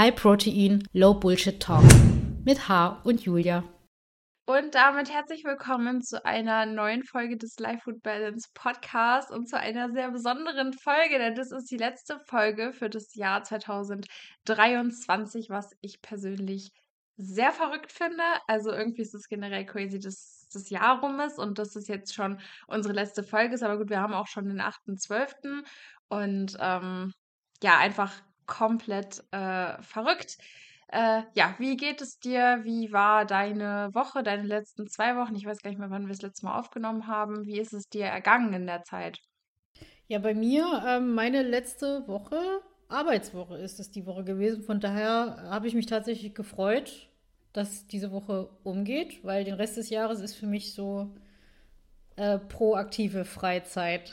High Protein, Low Bullshit Talk mit H und Julia. Und damit herzlich willkommen zu einer neuen Folge des Life Food Balance Podcast und zu einer sehr besonderen Folge, denn das ist die letzte Folge für das Jahr 2023, was ich persönlich sehr verrückt finde. Also irgendwie ist es generell crazy, dass das Jahr rum ist und dass es jetzt schon unsere letzte Folge ist. Aber gut, wir haben auch schon den 8.12. und ähm, ja, einfach komplett äh, verrückt. Äh, ja, wie geht es dir? Wie war deine Woche, deine letzten zwei Wochen? Ich weiß gar nicht mehr, wann wir das letzte Mal aufgenommen haben. Wie ist es dir ergangen in der Zeit? Ja, bei mir, ähm, meine letzte Woche, Arbeitswoche ist es die Woche gewesen. Von daher habe ich mich tatsächlich gefreut, dass diese Woche umgeht, weil den Rest des Jahres ist für mich so äh, proaktive Freizeit.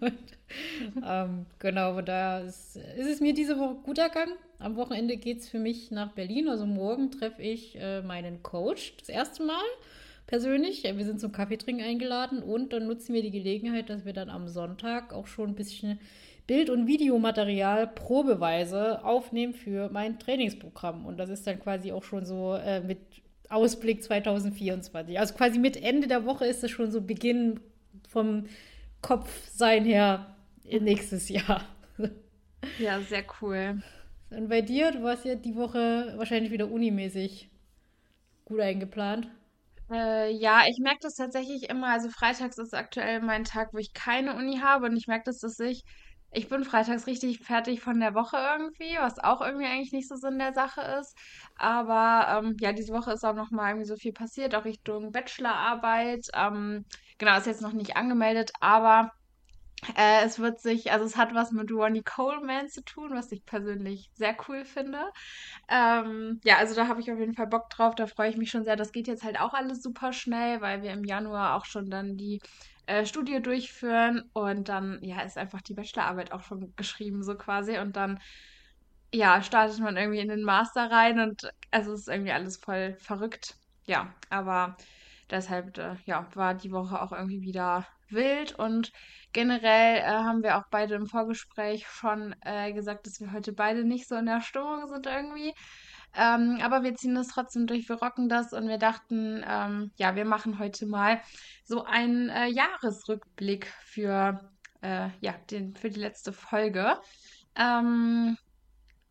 Und, ähm, genau, daher ist, ist, es mir diese Woche gut ergangen. Am Wochenende geht es für mich nach Berlin. Also morgen treffe ich äh, meinen Coach das erste Mal persönlich. Wir sind zum Kaffeetrinken eingeladen und dann nutzen wir die Gelegenheit, dass wir dann am Sonntag auch schon ein bisschen Bild- und Videomaterial probeweise aufnehmen für mein Trainingsprogramm. Und das ist dann quasi auch schon so äh, mit Ausblick 2024. Also quasi mit Ende der Woche ist es schon so Beginn vom Kopfsein her in nächstes Jahr. Ja, sehr cool. Und bei dir, du warst ja die Woche wahrscheinlich wieder unimäßig gut eingeplant. Äh, ja, ich merke das tatsächlich immer. Also freitags ist aktuell mein Tag, wo ich keine Uni habe und ich merke das, dass ich ich bin freitags richtig fertig von der Woche irgendwie, was auch irgendwie eigentlich nicht so Sinn der Sache ist. Aber ähm, ja, diese Woche ist auch noch mal irgendwie so viel passiert, auch Richtung Bachelorarbeit. Ähm, genau, ist jetzt noch nicht angemeldet, aber äh, es wird sich, also es hat was mit Ronnie Coleman zu tun, was ich persönlich sehr cool finde. Ähm, ja, also da habe ich auf jeden Fall Bock drauf, da freue ich mich schon sehr. Das geht jetzt halt auch alles super schnell, weil wir im Januar auch schon dann die äh, Studie durchführen und dann, ja, ist einfach die Bachelorarbeit auch schon geschrieben, so quasi. Und dann, ja, startet man irgendwie in den Master rein und also es ist irgendwie alles voll verrückt. Ja, aber deshalb, äh, ja, war die Woche auch irgendwie wieder wild und generell äh, haben wir auch beide im Vorgespräch schon äh, gesagt, dass wir heute beide nicht so in der Stimmung sind irgendwie. Ähm, aber wir ziehen das trotzdem durch, wir rocken das und wir dachten, ähm, ja, wir machen heute mal so einen äh, Jahresrückblick für, äh, ja, den, für die letzte Folge. Ähm,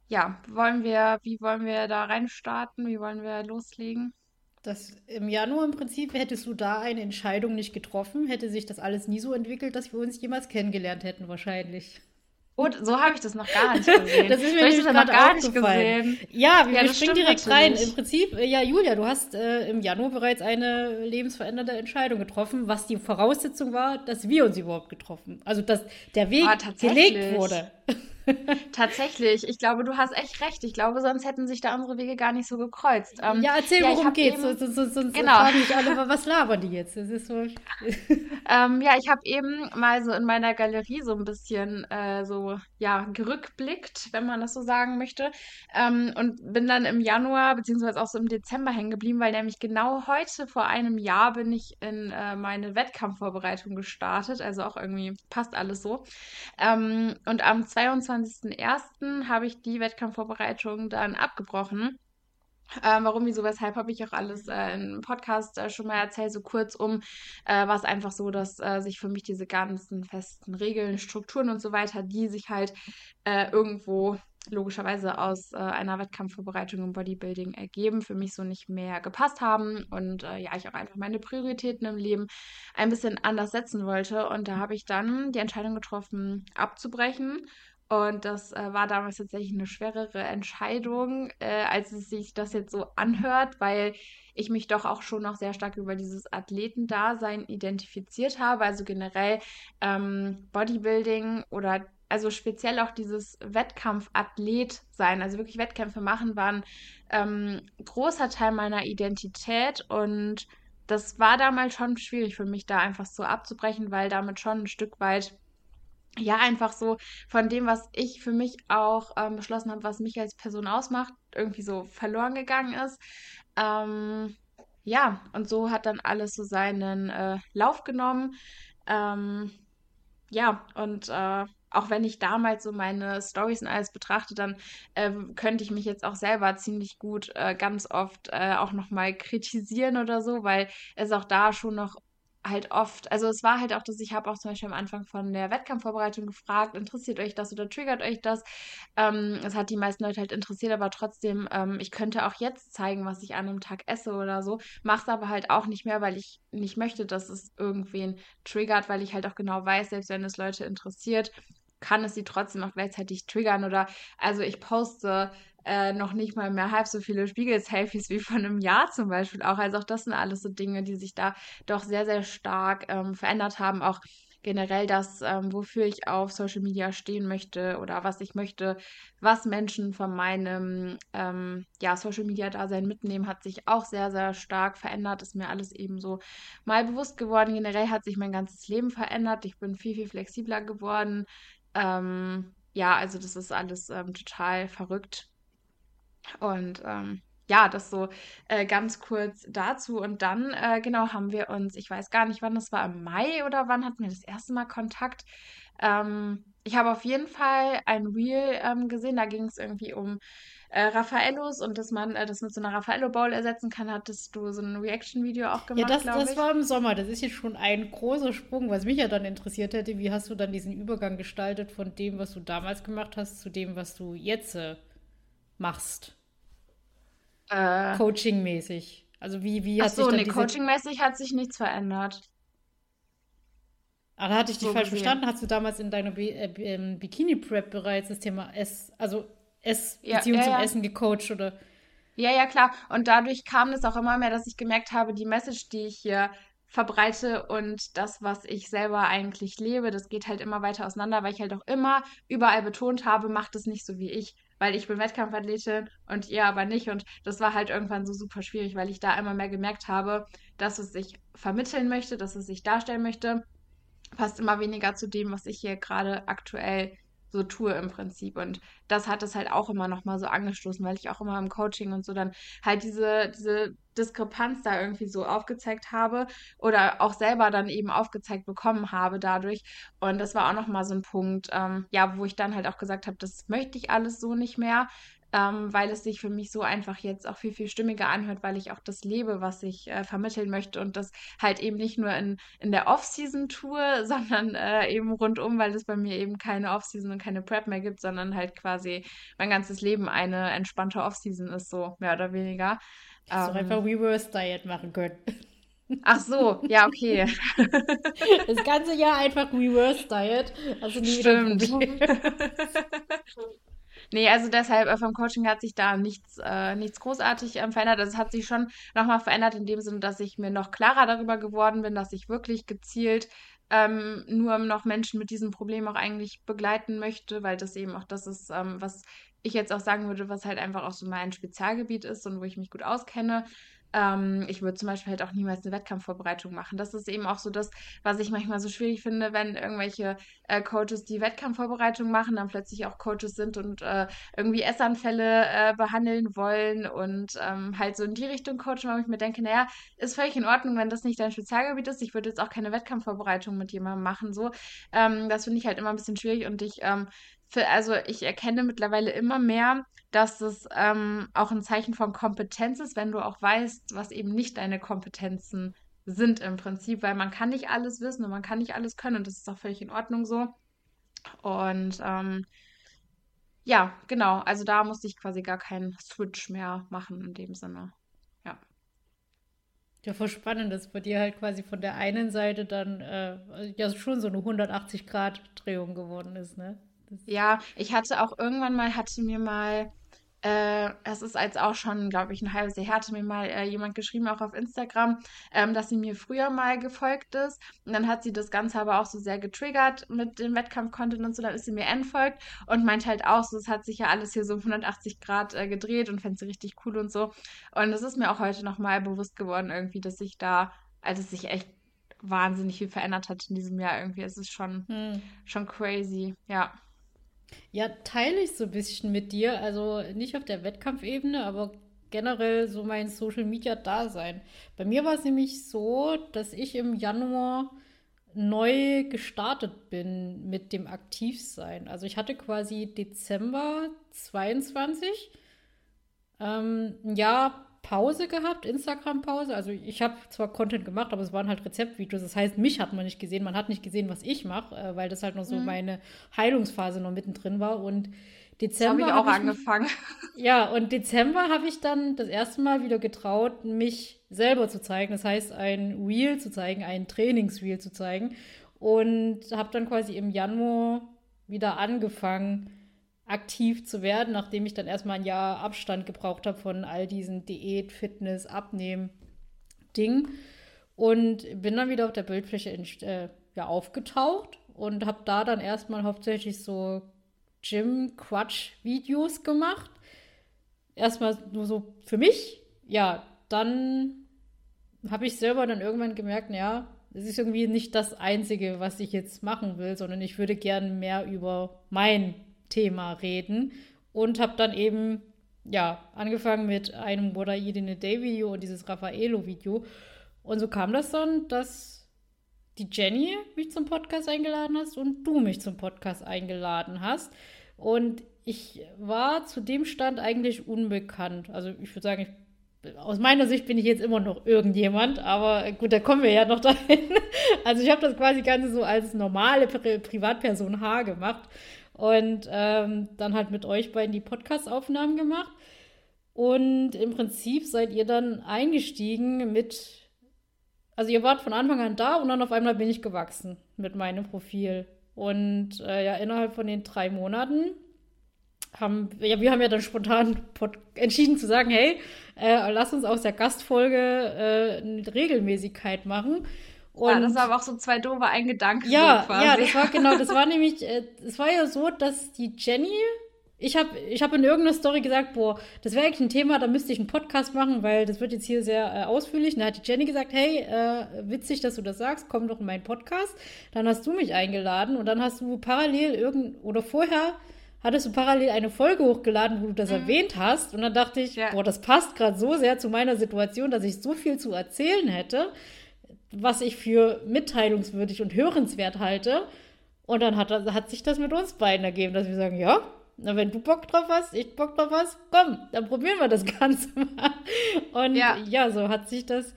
ja, wollen wir, wie wollen wir da reinstarten? Wie wollen wir loslegen? Das, Im Januar im Prinzip hättest du da eine Entscheidung nicht getroffen, hätte sich das alles nie so entwickelt, dass wir uns jemals kennengelernt hätten, wahrscheinlich. Und so habe ich das noch gar nicht gesehen. das ist mir nämlich noch gar nicht gesehen. Ja, wir, ja, wir springen direkt rein. Im Prinzip, äh, ja, Julia, du hast äh, im Januar bereits eine lebensverändernde Entscheidung getroffen, was die Voraussetzung war, dass wir uns überhaupt getroffen. Also, dass der Weg gelegt wurde. Tatsächlich, ich glaube, du hast echt recht. Ich glaube, sonst hätten sich da unsere Wege gar nicht so gekreuzt. Ähm, ja, erzähl, ja, worum geht's. Eben, so, so, so, genau. fragen mich alle, was labern die jetzt? Das ist so. ähm, ja, ich habe eben mal so in meiner Galerie so ein bisschen äh, so, ja, gerückblickt, wenn man das so sagen möchte. Ähm, und bin dann im Januar, beziehungsweise auch so im Dezember hängen geblieben, weil nämlich genau heute vor einem Jahr bin ich in äh, meine Wettkampfvorbereitung gestartet. Also auch irgendwie passt alles so. Ähm, und am 22. 21.01. habe ich die Wettkampfvorbereitung dann abgebrochen. Ähm, warum, wieso, weshalb habe ich auch alles äh, im Podcast äh, schon mal erzählt. So kurzum äh, war es einfach so, dass äh, sich für mich diese ganzen festen Regeln, Strukturen und so weiter, die sich halt äh, irgendwo logischerweise aus äh, einer Wettkampfvorbereitung im Bodybuilding ergeben, für mich so nicht mehr gepasst haben und ja, ich auch einfach meine Prioritäten im Leben ein bisschen anders setzen wollte. Und da habe ich dann die Entscheidung getroffen, abzubrechen und das äh, war damals tatsächlich eine schwerere Entscheidung, äh, als es sich das jetzt so anhört, weil ich mich doch auch schon noch sehr stark über dieses Athletendasein identifiziert habe. Also generell ähm, Bodybuilding oder also speziell auch dieses Wettkampfathlet sein, also wirklich Wettkämpfe machen, war ein ähm, großer Teil meiner Identität und das war damals schon schwierig für mich, da einfach so abzubrechen, weil damit schon ein Stück weit ja, einfach so von dem, was ich für mich auch ähm, beschlossen habe, was mich als Person ausmacht, irgendwie so verloren gegangen ist. Ähm, ja, und so hat dann alles so seinen äh, Lauf genommen. Ähm, ja, und äh, auch wenn ich damals so meine Stories und alles betrachte, dann äh, könnte ich mich jetzt auch selber ziemlich gut äh, ganz oft äh, auch nochmal kritisieren oder so, weil es auch da schon noch halt oft, also es war halt auch, dass ich habe auch zum Beispiel am Anfang von der Wettkampfvorbereitung gefragt, interessiert euch das oder triggert euch das? Ähm, es hat die meisten Leute halt interessiert, aber trotzdem, ähm, ich könnte auch jetzt zeigen, was ich an einem Tag esse oder so, mache es aber halt auch nicht mehr, weil ich nicht möchte, dass es irgendwen triggert, weil ich halt auch genau weiß, selbst wenn es Leute interessiert, kann es sie trotzdem auch gleichzeitig triggern oder also ich poste äh, noch nicht mal mehr halb so viele Spiegel-Selfies wie von einem Jahr zum Beispiel auch. Also auch das sind alles so Dinge, die sich da doch sehr, sehr stark ähm, verändert haben. Auch generell das, ähm, wofür ich auf Social Media stehen möchte oder was ich möchte, was Menschen von meinem ähm, ja, Social Media Dasein mitnehmen, hat sich auch sehr, sehr stark verändert. Ist mir alles eben so mal bewusst geworden. Generell hat sich mein ganzes Leben verändert. Ich bin viel, viel flexibler geworden. Ähm, ja, also das ist alles ähm, total verrückt. Und ähm, ja, das so äh, ganz kurz dazu. Und dann, äh, genau, haben wir uns, ich weiß gar nicht, wann das war, im Mai oder wann hatten wir das erste Mal Kontakt. Ähm, ich habe auf jeden Fall ein Reel ähm, gesehen, da ging es irgendwie um äh, Raffaellos und dass man äh, das mit so einer Raffaello Bowl ersetzen kann, hattest du so ein Reaction-Video auch gemacht, Ja, das, das war im Sommer. Das ist jetzt schon ein großer Sprung, was mich ja dann interessiert hätte. Wie hast du dann diesen Übergang gestaltet von dem, was du damals gemacht hast, zu dem, was du jetzt äh, machst? Äh, Coaching-mäßig. Also wie, wie ach hat so, sich nee, diese... coachingmäßig hat sich nichts verändert. Ah, da hatte ich dich So falsch gesehen. verstanden. Hast du damals in deiner Bi- äh, ähm, Bikini-Prep bereits das Thema Ess, also Ess, Ja, Beziehung ja, zum ja. Essen gecoacht oder... Ja, ja, klar. Und dadurch kam es auch immer mehr, dass ich gemerkt habe, die Message, die ich hier verbreite und das, was ich selber eigentlich lebe, das geht halt immer weiter auseinander, weil ich halt auch immer überall betont habe, macht es nicht so wie ich, weil ich bin Wettkampfathletin und ihr aber nicht. Und das war halt irgendwann so super schwierig, weil ich da immer mehr gemerkt habe, dass es sich vermitteln möchte, dass es sich darstellen möchte, passt immer weniger zu dem, was ich hier gerade aktuell so tue im Prinzip. Und das hat es halt auch immer noch mal so angestoßen, weil ich auch immer im Coaching und so dann halt diese, diese Diskrepanz da irgendwie so aufgezeigt habe oder auch selber dann eben aufgezeigt bekommen habe dadurch. Und das war auch noch mal so ein Punkt, ähm, ja, wo ich dann halt auch gesagt habe, das möchte ich alles so nicht mehr. Ähm, weil es sich für mich so einfach jetzt auch viel, viel stimmiger anhört, weil ich auch das lebe, was ich äh, vermitteln möchte und das halt eben nicht nur in, in der Off-Season tue, sondern äh, eben rundum, weil es bei mir eben keine Off-Season und keine Prep mehr gibt, sondern halt quasi mein ganzes Leben eine entspannte Off-Season ist, so mehr oder weniger. Hättest du auch einfach Ähm, Reverse Diet machen können. ach so, ja, okay. Das ganze Jahr einfach Reverse Diet. Also nie Stimmt. Nee, also deshalb äh, vom Coaching hat sich da nichts, äh, nichts großartig ähm, verändert. Also es hat sich schon nochmal verändert in dem Sinne, dass ich mir noch klarer darüber geworden bin, dass ich wirklich gezielt ähm, nur noch Menschen mit diesem Problem auch eigentlich begleiten möchte, weil das eben auch das ist, ähm, was ich jetzt auch sagen würde, was halt einfach auch so mein Spezialgebiet ist und wo ich mich gut auskenne. Ähm, ich würde zum Beispiel halt auch niemals eine Wettkampfvorbereitung machen. Das ist eben auch so das, was ich manchmal so schwierig finde, wenn irgendwelche äh, Coaches, die Wettkampfvorbereitung machen, dann plötzlich auch Coaches sind und äh, irgendwie Essanfälle äh, behandeln wollen und ähm, halt so in die Richtung coachen, wo ich mir denke, naja, ist völlig in Ordnung, wenn das nicht dein Spezialgebiet ist. Ich würde jetzt auch keine Wettkampfvorbereitung mit jemandem machen, so. Ähm, das finde ich halt immer ein bisschen schwierig und ich, ähm, also ich erkenne mittlerweile immer mehr, dass es ähm, auch ein Zeichen von Kompetenz ist, wenn du auch weißt, was eben nicht deine Kompetenzen sind im Prinzip, weil man kann nicht alles wissen und man kann nicht alles können und das ist auch völlig in Ordnung so. Und ähm, ja, genau, also da musste ich quasi gar keinen Switch mehr machen in dem Sinne. Ja. Ja, voll spannend, dass bei dir halt quasi von der einen Seite dann äh, ja schon so eine 180-Grad-Drehung geworden ist, ne? Ja, ich hatte auch irgendwann mal, hatte mir mal, äh, es ist als auch schon, glaube ich, ein halbes Jahr her, hatte mir mal äh, jemand geschrieben, auch auf Instagram, ähm, dass sie mir früher mal gefolgt ist. Und dann hat sie das Ganze aber auch so sehr getriggert mit dem Wettkampf-Content und so, dann ist sie mir entfolgt und meint halt auch so, es hat sich ja alles hier so um 180 Grad äh, gedreht und fände sie richtig cool und so. Und es ist mir auch heute nochmal bewusst geworden, irgendwie, dass sich da, also es sich echt wahnsinnig viel verändert hat in diesem Jahr irgendwie. Es ist schon, hm. schon crazy, ja. Ja, teile ich so ein bisschen mit dir. Also nicht auf der Wettkampfebene, aber generell so mein Social Media Dasein. Bei mir war es nämlich so, dass ich im Januar neu gestartet bin mit dem Aktivsein. Also ich hatte quasi Dezember 22 ähm, ein Jahr Pause gehabt, Instagram-Pause. Also ich habe zwar Content gemacht, aber es waren halt Rezeptvideos. Das heißt, mich hat man nicht gesehen. Man hat nicht gesehen, was ich mache, äh, weil das halt noch so mhm. meine Heilungsphase noch mittendrin war. Und Dezember. Habe ich auch hab ich angefangen. Mich, ja, und Dezember habe ich dann das erste Mal wieder getraut, mich selber zu zeigen. Das heißt, ein Reel zu zeigen, ein Trainingsreel zu zeigen. Und habe dann quasi im Januar wieder angefangen, aktiv zu werden, nachdem ich dann erstmal ein Jahr Abstand gebraucht habe von all diesen Diät, Fitness, Abnehmen, Ding. Und bin dann wieder auf der Bildfläche in, äh, ja, aufgetaucht und habe da dann erstmal hauptsächlich so Gym-Quatsch-Videos gemacht. Erstmal nur so für mich. Ja, dann habe ich selber dann irgendwann gemerkt, ja, es ist irgendwie nicht das Einzige, was ich jetzt machen will, sondern ich würde gern mehr über mein Thema reden und habe dann eben ja angefangen mit einem What I Eat in a Day Video und dieses Raffaello Video und so kam das dann, dass die Jenny mich zum Podcast eingeladen hast und du mich zum Podcast eingeladen hast und ich war zu dem Stand eigentlich unbekannt. Also ich würde sagen, ich aus meiner Sicht bin ich jetzt immer noch irgendjemand, aber gut, da kommen wir ja noch dahin. Also ich habe das quasi ganz so als normale Pri Privatperson H gemacht und ähm, dann halt mit euch beiden die Podcast-Aufnahmen gemacht. Und im Prinzip seid ihr dann eingestiegen mit, also ihr wart von Anfang an da und dann auf einmal bin ich gewachsen mit meinem Profil. Und äh, ja, innerhalb von den drei Monaten haben, ja, wir haben ja dann spontan entschieden zu sagen, hey, äh, lass uns aus der Gastfolge äh, eine Regelmäßigkeit machen. Und ja, das war aber auch so zwei doofe ein Gedanke. Ja, so ja, das war genau, das war nämlich, äh, es war ja so, dass die Jenny, ich habe ich hab in irgendeiner Story gesagt, boah, das wäre eigentlich ein Thema, da müsste ich einen Podcast machen, weil das wird jetzt hier sehr äh, ausführlich. Und da hat die Jenny gesagt, hey, äh, witzig, dass du das sagst, komm doch in meinen Podcast. Dann hast du mich eingeladen und dann hast du parallel irgend oder vorher hattest du parallel eine Folge hochgeladen, wo du das mhm. erwähnt hast. Und dann dachte ich, ja. boah, das passt gerade so sehr zu meiner Situation, dass ich so viel zu erzählen hätte was ich für mitteilungswürdig und hörenswert halte. Und dann hat, hat sich das mit uns beiden ergeben, dass wir sagen, ja, na, wenn du Bock drauf hast, ich Bock drauf hast, komm, dann probieren wir das Ganze mal. Und ja, ja so hat sich das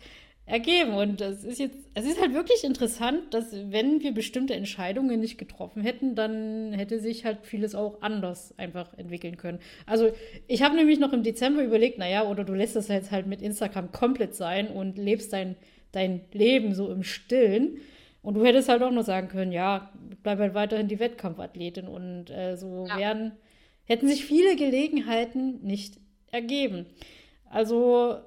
ergeben. Und es ist jetzt, es ist halt wirklich interessant, dass wenn wir bestimmte Entscheidungen nicht getroffen hätten, dann hätte sich halt vieles auch anders einfach entwickeln können. Also ich habe nämlich noch im Dezember überlegt, naja, oder du lässt das jetzt halt mit Instagram komplett sein und lebst dein dein Leben so im Stillen. Und du hättest halt auch nur sagen können, ja, bleib halt weiterhin die Wettkampfathletin. Und äh, so ja. wären, hätten sich viele Gelegenheiten nicht ergeben. Also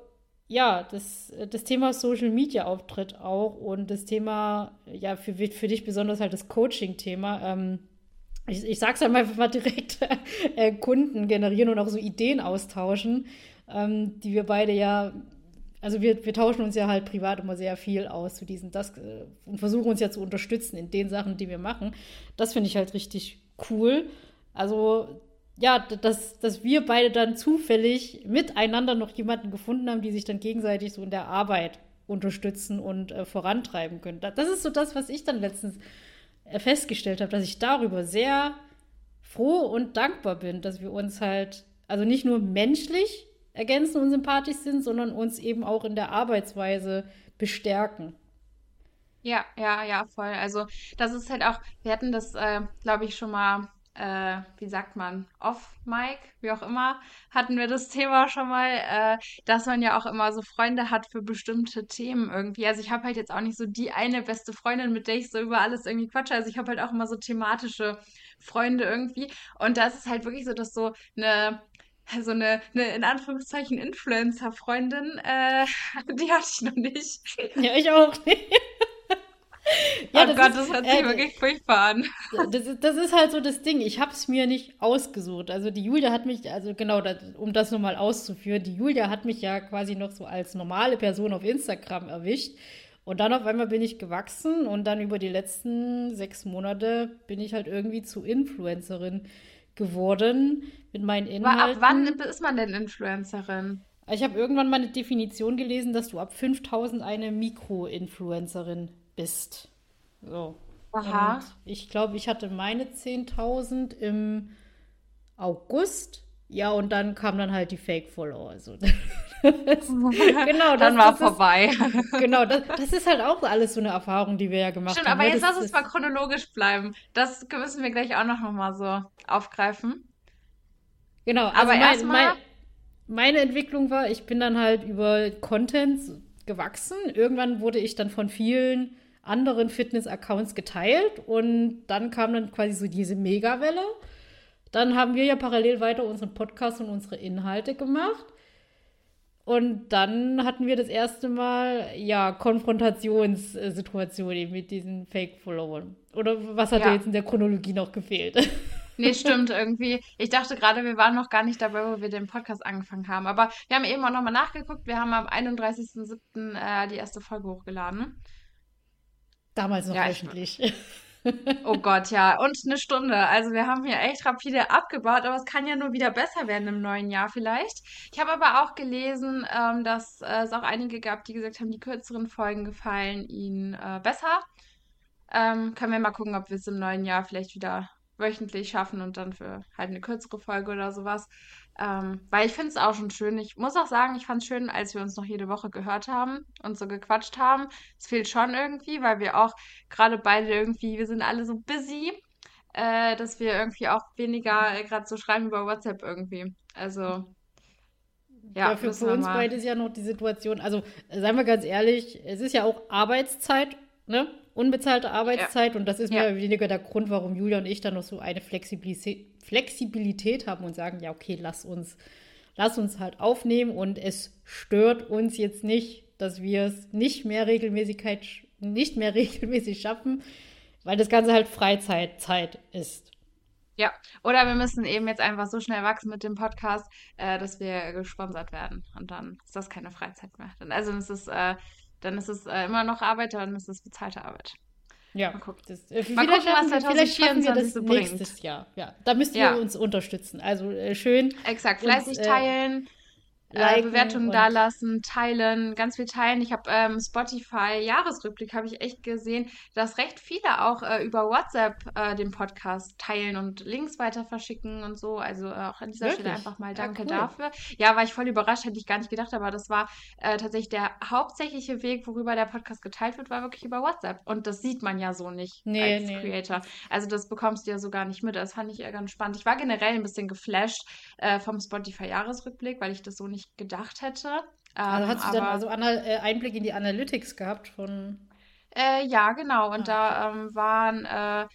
ja, das, das Thema Social Media Auftritt auch und das Thema, ja, für, für dich besonders halt das Coaching-Thema. Ähm, ich, ich sag's ja mal einfach mal direkt, äh, Kunden generieren und auch so Ideen austauschen, ähm, die wir beide ja also wir, wir tauschen uns ja halt privat immer sehr viel aus zu diesen das äh, und versuchen uns ja zu unterstützen in den Sachen, die wir machen. Das finde ich halt richtig cool. Also ja, dass, dass wir beide dann zufällig miteinander noch jemanden gefunden haben, die sich dann gegenseitig so in der Arbeit unterstützen und äh, vorantreiben können. Das ist so das, was ich dann letztens äh, festgestellt habe, dass ich darüber sehr froh und dankbar bin, dass wir uns halt, also nicht nur menschlich ergänzen und sympathisch sind, sondern uns eben auch in der Arbeitsweise bestärken. Ja, ja, ja, voll. Also das ist halt auch, wir hatten das, äh, glaube ich, schon mal, äh, wie sagt man, off-Mic, wie auch immer, hatten wir das Thema schon mal, äh, dass man ja auch immer so Freunde hat für bestimmte Themen irgendwie. Also ich habe halt jetzt auch nicht so die eine beste Freundin, mit der ich so über alles irgendwie quatsche. Also ich habe halt auch immer so thematische Freunde irgendwie. Und da ist halt wirklich so, dass so eine so eine, eine in Anführungszeichen Influencer-Freundin, äh, die hatte ich noch nicht. Ja, ich auch nicht. ja, oh das Gott, ist, das hört sich äh, wirklich furchtbar an. Das ist, das ist halt so das Ding. Ich habe es mir nicht ausgesucht. Also die Julia hat mich, also genau, das, um das nochmal auszuführen, die Julia hat mich ja quasi noch so als normale Person auf Instagram erwischt. Und dann auf einmal bin ich gewachsen und dann über die letzten sechs Monate bin ich halt irgendwie zu Influencerin geworden mit meinen Inhalten. Aber ab wann ist man denn Influencerin? Ich habe irgendwann mal eine Definition gelesen, dass du ab 5000 eine Mikroinfluencerin bist. So. Aha. Und ich glaube, ich hatte meine 10.000 im August. Ja, und dann kam dann halt die Fake-Follower. Also, genau, das, Dann war das vorbei. Ist, genau, das, das ist halt auch alles so eine Erfahrung, die wir ja gemacht Stimmt, haben. aber ne? jetzt lass uns mal chronologisch bleiben. Das müssen wir gleich auch noch mal so aufgreifen. Genau, also Aber mein, erstmal- mein, meine Entwicklung war, ich bin dann halt über Content gewachsen. Irgendwann wurde ich dann von vielen anderen Fitness-Accounts geteilt und dann kam dann quasi so diese Megawelle. Dann haben wir ja parallel weiter unseren Podcast und unsere Inhalte gemacht. Und dann hatten wir das erste Mal, ja, Konfrontationssituationen eben mit diesen Fake-Followern. Oder was hat Ja. dir jetzt in der Chronologie noch gefehlt? Nee, stimmt irgendwie. Ich dachte gerade, wir waren noch gar nicht dabei, wo wir den Podcast angefangen haben. Aber wir haben eben auch nochmal nachgeguckt. Wir haben am 31.07. Äh, die erste Folge hochgeladen. Damals noch Ja, ich- wöchentlich. Oh Gott, ja. Und eine Stunde. Also wir haben hier echt rapide abgebaut, aber es kann ja nur wieder besser werden im neuen Jahr vielleicht. Ich habe aber auch gelesen, ähm, dass äh, es auch einige gab, die gesagt haben, die kürzeren Folgen gefallen ihnen äh, besser. Ähm, können wir mal gucken, ob wir es im neuen Jahr vielleicht wieder wöchentlich schaffen und dann für halt eine kürzere Folge oder sowas. Ähm, weil ich finde es auch schon schön. Ich muss auch sagen, ich fand es schön, als wir uns noch jede Woche gehört haben und so gequatscht haben. Es fehlt schon irgendwie, weil wir auch gerade beide irgendwie, wir sind alle so busy, äh, dass wir irgendwie auch weniger äh, gerade so schreiben über WhatsApp irgendwie. Also, ja, Ja, für, uns beide ist ja noch die Situation, also seien wir ganz ehrlich, es ist ja auch Arbeitszeit, ne? Unbezahlte Arbeitszeit und das ist Ja. mehr oder weniger der Grund, warum Julia und ich dann noch so eine Flexibilität, Flexibilität haben und sagen, ja, okay, lass uns, lass uns halt aufnehmen und es stört uns jetzt nicht, dass wir es nicht mehr Regelmäßigkeit, nicht mehr regelmäßig schaffen, weil das Ganze halt Freizeitzeit ist. Ja, oder wir müssen eben jetzt einfach so schnell wachsen mit dem Podcast, äh, dass wir gesponsert werden. Und dann ist das keine Freizeit mehr. Dann, also dann ist es, äh, dann ist es äh, immer noch Arbeit, dann ist es bezahlte Arbeit. Ja, Mal gucken. das, äh, Mal vielleicht, gucken, was vielleicht schaffen wir 2024 das so bringt. nächstes Jahr. Ja, da müsst ihr Ja. uns unterstützen. Also äh, schön Exakt, uns fleißig äh, teilen, äh, liken Bewertungen und dalassen, teilen, ganz viel teilen. Ich habe ähm, Spotify Jahresrückblick, habe ich echt gesehen, dass recht viele auch äh, über WhatsApp äh, den Podcast teilen und Links weiter verschicken und so. Also äh, auch an dieser Stelle Wirklich? einfach mal Ja, danke cool. dafür. Ja, war ich voll überrascht, hätte ich gar nicht gedacht, aber das war äh, tatsächlich der hauptsächliche Weg, worüber der Podcast geteilt wird, war wirklich über WhatsApp. Und das sieht man ja so nicht Nee, als nee. Creator. Also das bekommst du ja so gar nicht mit. Das fand ich eher ganz spannend. Ich war generell ein bisschen geflasht äh, vom Spotify-Jahresrückblick, weil ich das so nicht gedacht hätte. Also Ähm, hast du dann aber also Ana äh, Einblick in die Analytics gehabt von. äh, ja, genau. Und Ah, da ähm, waren, äh,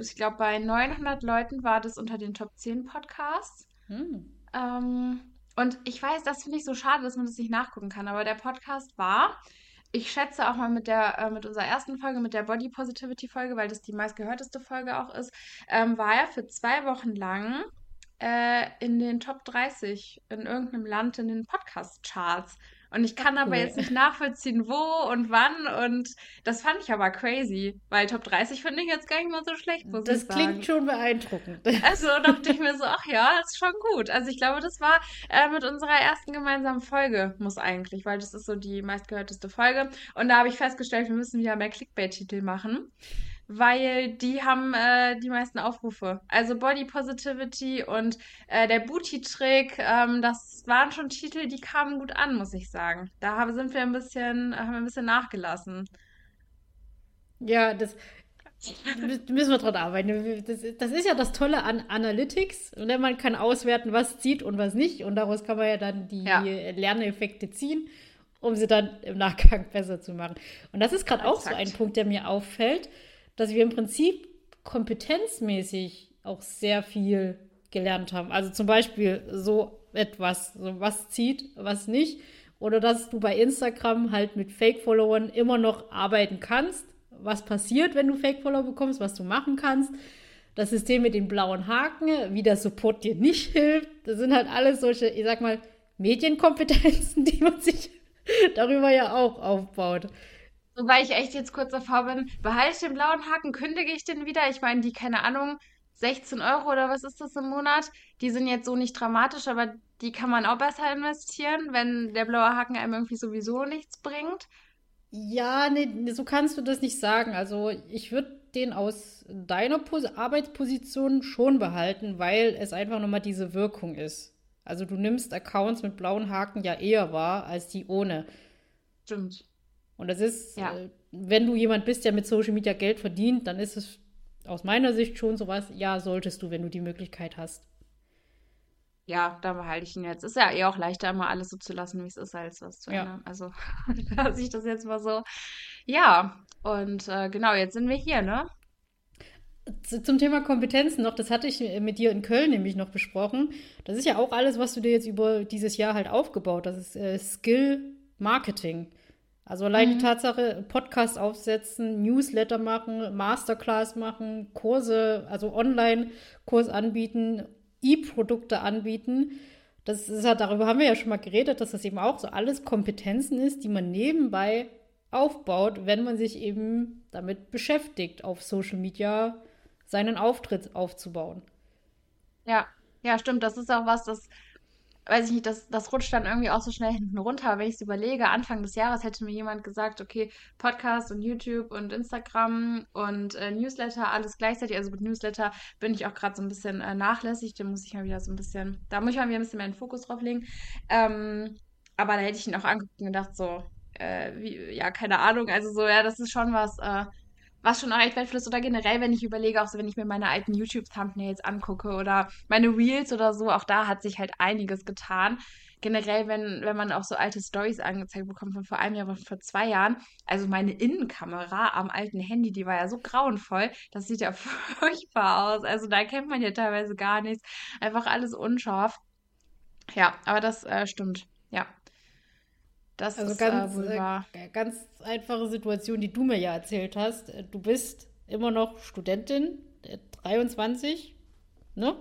ich glaube, bei 900 Leuten war das unter den Top 10 Podcasts. Hm. Ähm, und ich weiß, das finde ich so schade, dass man das nicht nachgucken kann. Aber der Podcast war, ich schätze auch mal mit der, äh, mit unserer ersten Folge, mit der Body Positivity Folge, weil das die meistgehörteste Folge auch ist, ähm, war er für zwei Wochen lang äh, in den Top 30 in irgendeinem Land in den Podcast-Charts. Und ich kann aber cool. jetzt nicht nachvollziehen, wo und wann. Und das fand ich aber crazy, weil Top 30 finde ich jetzt gar nicht mal so schlecht, muss ich Das sagen. klingt schon beeindruckend. Also dachte ich mir so, ach ja, das ist schon gut. Also ich glaube, das war äh, mit unserer ersten gemeinsamen Folge, muss eigentlich, weil das ist so die meistgehörteste Folge. Und da habe ich festgestellt, wir müssen wieder mehr Clickbait-Titel machen, weil die haben äh, die meisten Aufrufe. Also Body Positivity und äh, der Booty-Trick, ähm, das waren schon Titel, die kamen gut an, muss ich sagen. Da haben, sind wir ein bisschen, haben wir ein bisschen nachgelassen. Ja, das mü- müssen wir dran arbeiten. Das, das ist ja das Tolle an Analytics. Ne? Man kann auswerten, was zieht und was nicht. Und daraus kann man ja dann die Ja. Lerneffekte ziehen, um sie dann im Nachgang besser zu machen. Und das ist gerade auch so ein. Punkt, der mir auffällt, dass wir im Prinzip kompetenzmäßig auch sehr viel gelernt haben. Also zum Beispiel so etwas, so was zieht, was nicht. Oder dass du bei Instagram halt mit Fake-Followern immer noch arbeiten kannst. Was passiert, wenn du Fake-Follower bekommst, was du machen kannst. Das System mit den blauen Haken, wie der Support dir nicht hilft. Das sind halt alles solche, ich sag mal, Medienkompetenzen, die man sich darüber ja auch aufbaut. Wobei ich echt jetzt kurz davor bin, behalte ich den blauen Haken, kündige ich den wieder? Ich meine, die, keine Ahnung, 16 Euro oder was ist das im Monat? Die sind jetzt so nicht dramatisch, aber die kann man auch besser investieren, wenn der blaue Haken einem irgendwie sowieso nichts bringt. Ja, nee, so kannst du das nicht sagen. Also ich würde den aus deiner Pos Arbeitsposition schon behalten, weil es einfach nochmal diese Wirkung ist. Also du nimmst Accounts mit blauen Haken ja eher wahr als die ohne. Stimmt. Und das ist, ja. äh, wenn du jemand bist, der mit Social Media Geld verdient, dann ist es aus meiner Sicht schon sowas, ja, solltest du, wenn du die Möglichkeit hast. Ja, da behalte ich ihn jetzt. Ist ja eh auch leichter, immer alles so zu lassen, wie es ist, als was zu ändern. Ja. Also lasse ich das jetzt mal so. Ja, und äh, genau, jetzt sind wir hier, ne? Zum Thema Kompetenzen noch, das hatte ich mit dir in Köln nämlich noch besprochen. Das ist ja auch alles, was du dir jetzt über dieses Jahr halt aufgebaut hast. Das ist äh, Skill Marketing. Also allein mhm. die Tatsache, Podcast aufsetzen, Newsletter machen, Masterclass machen, Kurse, also Online-Kurs anbieten, E-Produkte anbieten. Das ist ja, darüber haben wir ja schon mal geredet, dass das eben auch so alles Kompetenzen ist, die man nebenbei aufbaut, wenn man sich eben damit beschäftigt, auf Social Media seinen Auftritt aufzubauen. Ja, ja, stimmt. Das ist auch was, das weiß ich nicht, das, das rutscht dann irgendwie auch so schnell hinten runter. Wenn ich es überlege, Anfang des Jahres hätte mir jemand gesagt, okay, Podcast und YouTube und Instagram und äh, Newsletter, alles gleichzeitig. Also mit Newsletter bin ich auch gerade so ein bisschen äh, nachlässig. Da muss ich mal wieder so ein bisschen, da muss ich mal wieder ein bisschen meinen Fokus drauf legen. Ähm, aber da hätte ich ihn auch angeguckt und gedacht, so, äh, wie, ja, keine Ahnung. Also so, ja, das ist schon was, äh, was schon echt wertvoll. Oder generell, wenn ich überlege, auch so, wenn ich mir meine alten YouTube-Thumbnails angucke oder meine Reels oder so, auch da hat sich halt einiges getan. Generell, wenn, wenn man auch so alte Stories angezeigt bekommt von vor einem Jahr, von vor zwei Jahren. Also meine Innenkamera am alten Handy, die war ja so grauenvoll. Das sieht ja furchtbar aus. Also da kennt man ja teilweise gar nichts. Einfach alles unscharf. Ja, aber das äh, stimmt. Ja. Das also ist ganz, äh, wohl wahr. Äh, ganz einfache Situation, die du mir ja erzählt hast. Du bist immer noch Studentin, 23, äh, ne?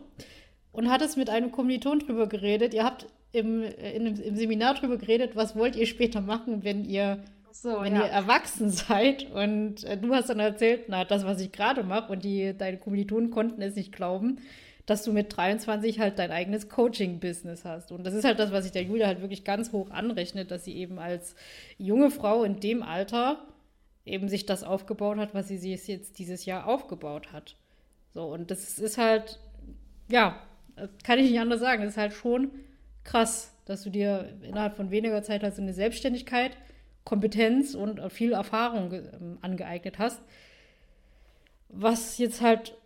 Und hattest mit einem Kommiliton drüber geredet. Ihr habt im, in, im Seminar drüber geredet, was wollt ihr später machen, wenn ihr, so, wenn ja. ihr erwachsen seid. Und äh, du hast dann erzählt, na, das, was ich gerade mache. Und die, deine Kommilitonen konnten es nicht glauben dass du mit 23 halt dein eigenes Coaching-Business hast. Und das ist halt das, was ich der Julia halt wirklich ganz hoch anrechnet, dass sie eben als junge Frau in dem Alter eben sich das aufgebaut hat, was sie sich jetzt dieses Jahr aufgebaut hat. So, und das ist halt, ja, kann ich nicht anders sagen. Das ist halt schon krass, dass du dir innerhalb von weniger Zeit halt so eine Selbstständigkeit, Kompetenz und viel Erfahrung ähm, angeeignet hast. Was jetzt halt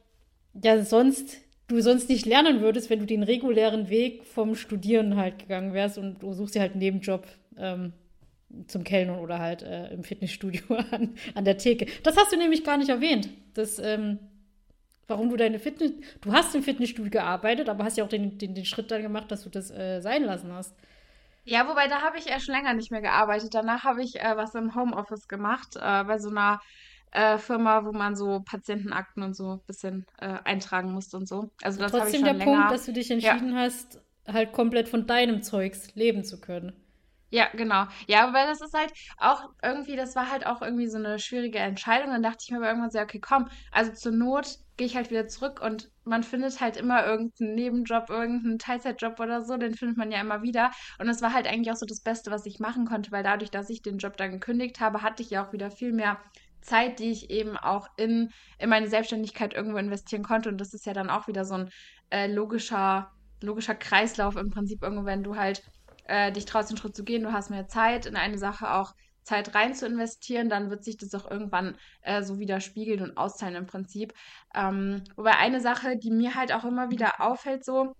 ja sonst du sonst nicht lernen würdest, wenn du den regulären Weg vom Studieren halt gegangen wärst und du suchst dir halt einen Nebenjob ähm, zum Kellnern oder halt äh, im Fitnessstudio an, an der Theke. Das hast du nämlich gar nicht erwähnt. Das, ähm, warum du deine Fitness. Du hast im Fitnessstudio gearbeitet, aber hast ja auch den, den, den Schritt dann gemacht, dass du das äh, sein lassen hast. Ja, wobei da habe ich ja schon länger nicht mehr gearbeitet. Danach habe ich äh, was im Homeoffice gemacht, äh, bei so einer äh, Firma, wo man so Patientenakten und so ein bisschen äh, eintragen musste und so. Also das Trotzdem ich schon der länger. Punkt, dass du dich entschieden ja. hast, halt komplett von deinem Zeugs leben zu können. Ja, genau. Ja, weil das ist halt auch irgendwie, das war halt auch irgendwie so eine schwierige Entscheidung. Dann dachte ich mir aber irgendwann so, okay, komm, also zur Not gehe ich halt wieder zurück und man findet halt immer irgendeinen Nebenjob, irgendeinen Teilzeitjob oder so, den findet man ja immer wieder. Und das war halt eigentlich auch so das Beste, was ich machen konnte, weil dadurch, dass ich den Job dann gekündigt habe, hatte ich ja auch wieder viel mehr Zeit, die ich eben auch in, in meine Selbstständigkeit irgendwo investieren konnte. Und das ist ja dann auch wieder so ein äh, logischer, logischer Kreislauf im Prinzip irgendwo, wenn du halt äh, dich traust, den Schritt zu gehen, du hast mehr Zeit, in eine Sache auch Zeit rein zu investieren, dann wird sich das auch irgendwann äh, so widerspiegeln und auszahlen im Prinzip. Ähm, wobei eine Sache, die mir halt auch immer wieder auffällt, so,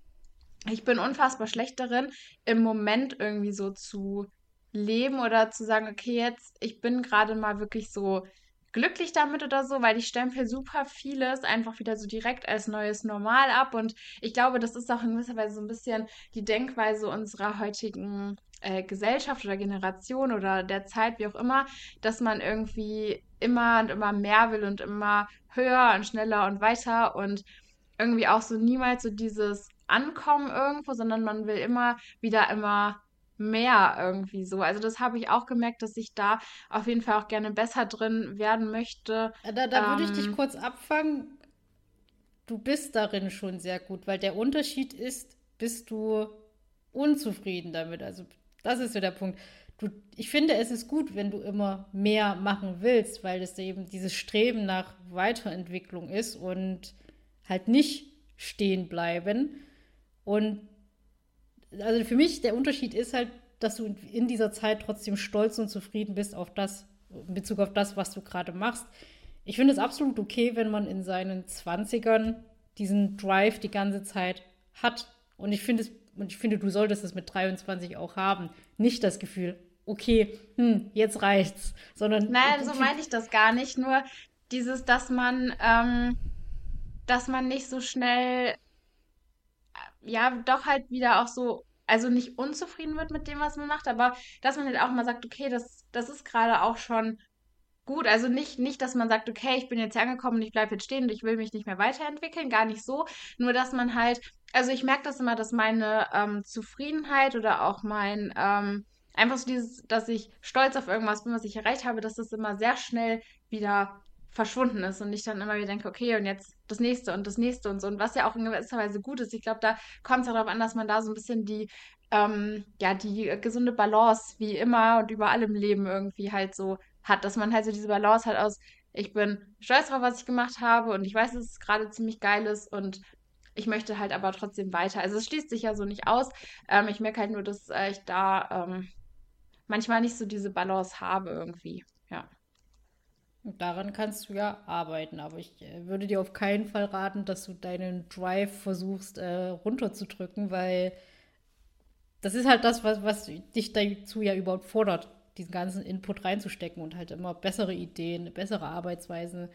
ich bin unfassbar schlecht darin, im Moment irgendwie so zu leben oder zu sagen, okay, jetzt, ich bin gerade mal wirklich so glücklich damit oder so, weil ich stempel super vieles einfach wieder so direkt als neues Normal ab. Und ich glaube, das ist auch in gewisser Weise so ein bisschen die Denkweise unserer heutigen äh, Gesellschaft oder Generation oder der Zeit, wie auch immer, dass man irgendwie immer und immer mehr will und immer höher und schneller und weiter und irgendwie auch so niemals so dieses Ankommen irgendwo, sondern man will immer wieder immer mehr irgendwie so. Also das habe ich auch gemerkt, dass ich da auf jeden Fall auch gerne besser drin werden möchte. Da, da ähm, würde ich dich ähm, kurz abfangen. Du bist darin schon sehr gut, weil der Unterschied ist, bist du unzufrieden damit. Also das ist so der Punkt. du, ich finde, es ist gut, wenn du immer mehr machen willst, weil es eben dieses Streben nach Weiterentwicklung ist und halt nicht stehen bleiben. Und also für mich der Unterschied ist halt, dass du in dieser Zeit trotzdem stolz und zufrieden bist auf das, in Bezug auf das, was du gerade machst. Ich finde es absolut okay, wenn man in seinen 20ern diesen Drive die ganze Zeit hat. Und ich finde es, und ich finde, du solltest es mit 23 auch haben. Nicht das Gefühl, okay, hm, jetzt reicht's, sondern. Nein, so meine ich das gar nicht. Nur dieses, dass man, ähm, dass man nicht so schnell, ja, doch halt wieder auch so, also nicht unzufrieden wird mit dem, was man macht, aber dass man halt auch mal sagt, okay, das, das ist gerade auch schon gut. Also nicht, nicht, dass man sagt, okay, ich bin jetzt hier angekommen und ich bleibe jetzt stehen und ich will mich nicht mehr weiterentwickeln, gar nicht so. Nur dass man halt, also ich merke das immer, dass meine ähm, Zufriedenheit oder auch mein, ähm, einfach so dieses, dass ich stolz auf irgendwas bin, was ich erreicht habe, dass das immer sehr schnell wieder verschwunden ist und ich dann immer wieder denke, okay, und jetzt das nächste und das nächste und so. Und was ja auch in gewisser Weise gut ist. Ich glaube, da kommt es darauf an, dass man da so ein bisschen die, ähm, ja, die gesunde Balance wie immer und überall im Leben irgendwie halt so hat, dass man halt so diese Balance hat aus, ich bin stolz drauf, was ich gemacht habe und ich weiß, dass es gerade ziemlich geil ist und ich möchte halt aber trotzdem weiter. Also es schließt sich ja so nicht aus. Ähm, ich merke halt nur, dass äh, ich da ähm, manchmal nicht so diese Balance habe irgendwie. Ja. Daran kannst du ja arbeiten, aber ich äh, würde dir auf keinen Fall raten, dass du deinen Drive versuchst äh, runterzudrücken, weil das ist halt das, was, was dich dazu ja überhaupt fordert, diesen ganzen Input reinzustecken und halt immer bessere Ideen, bessere Arbeitsweisen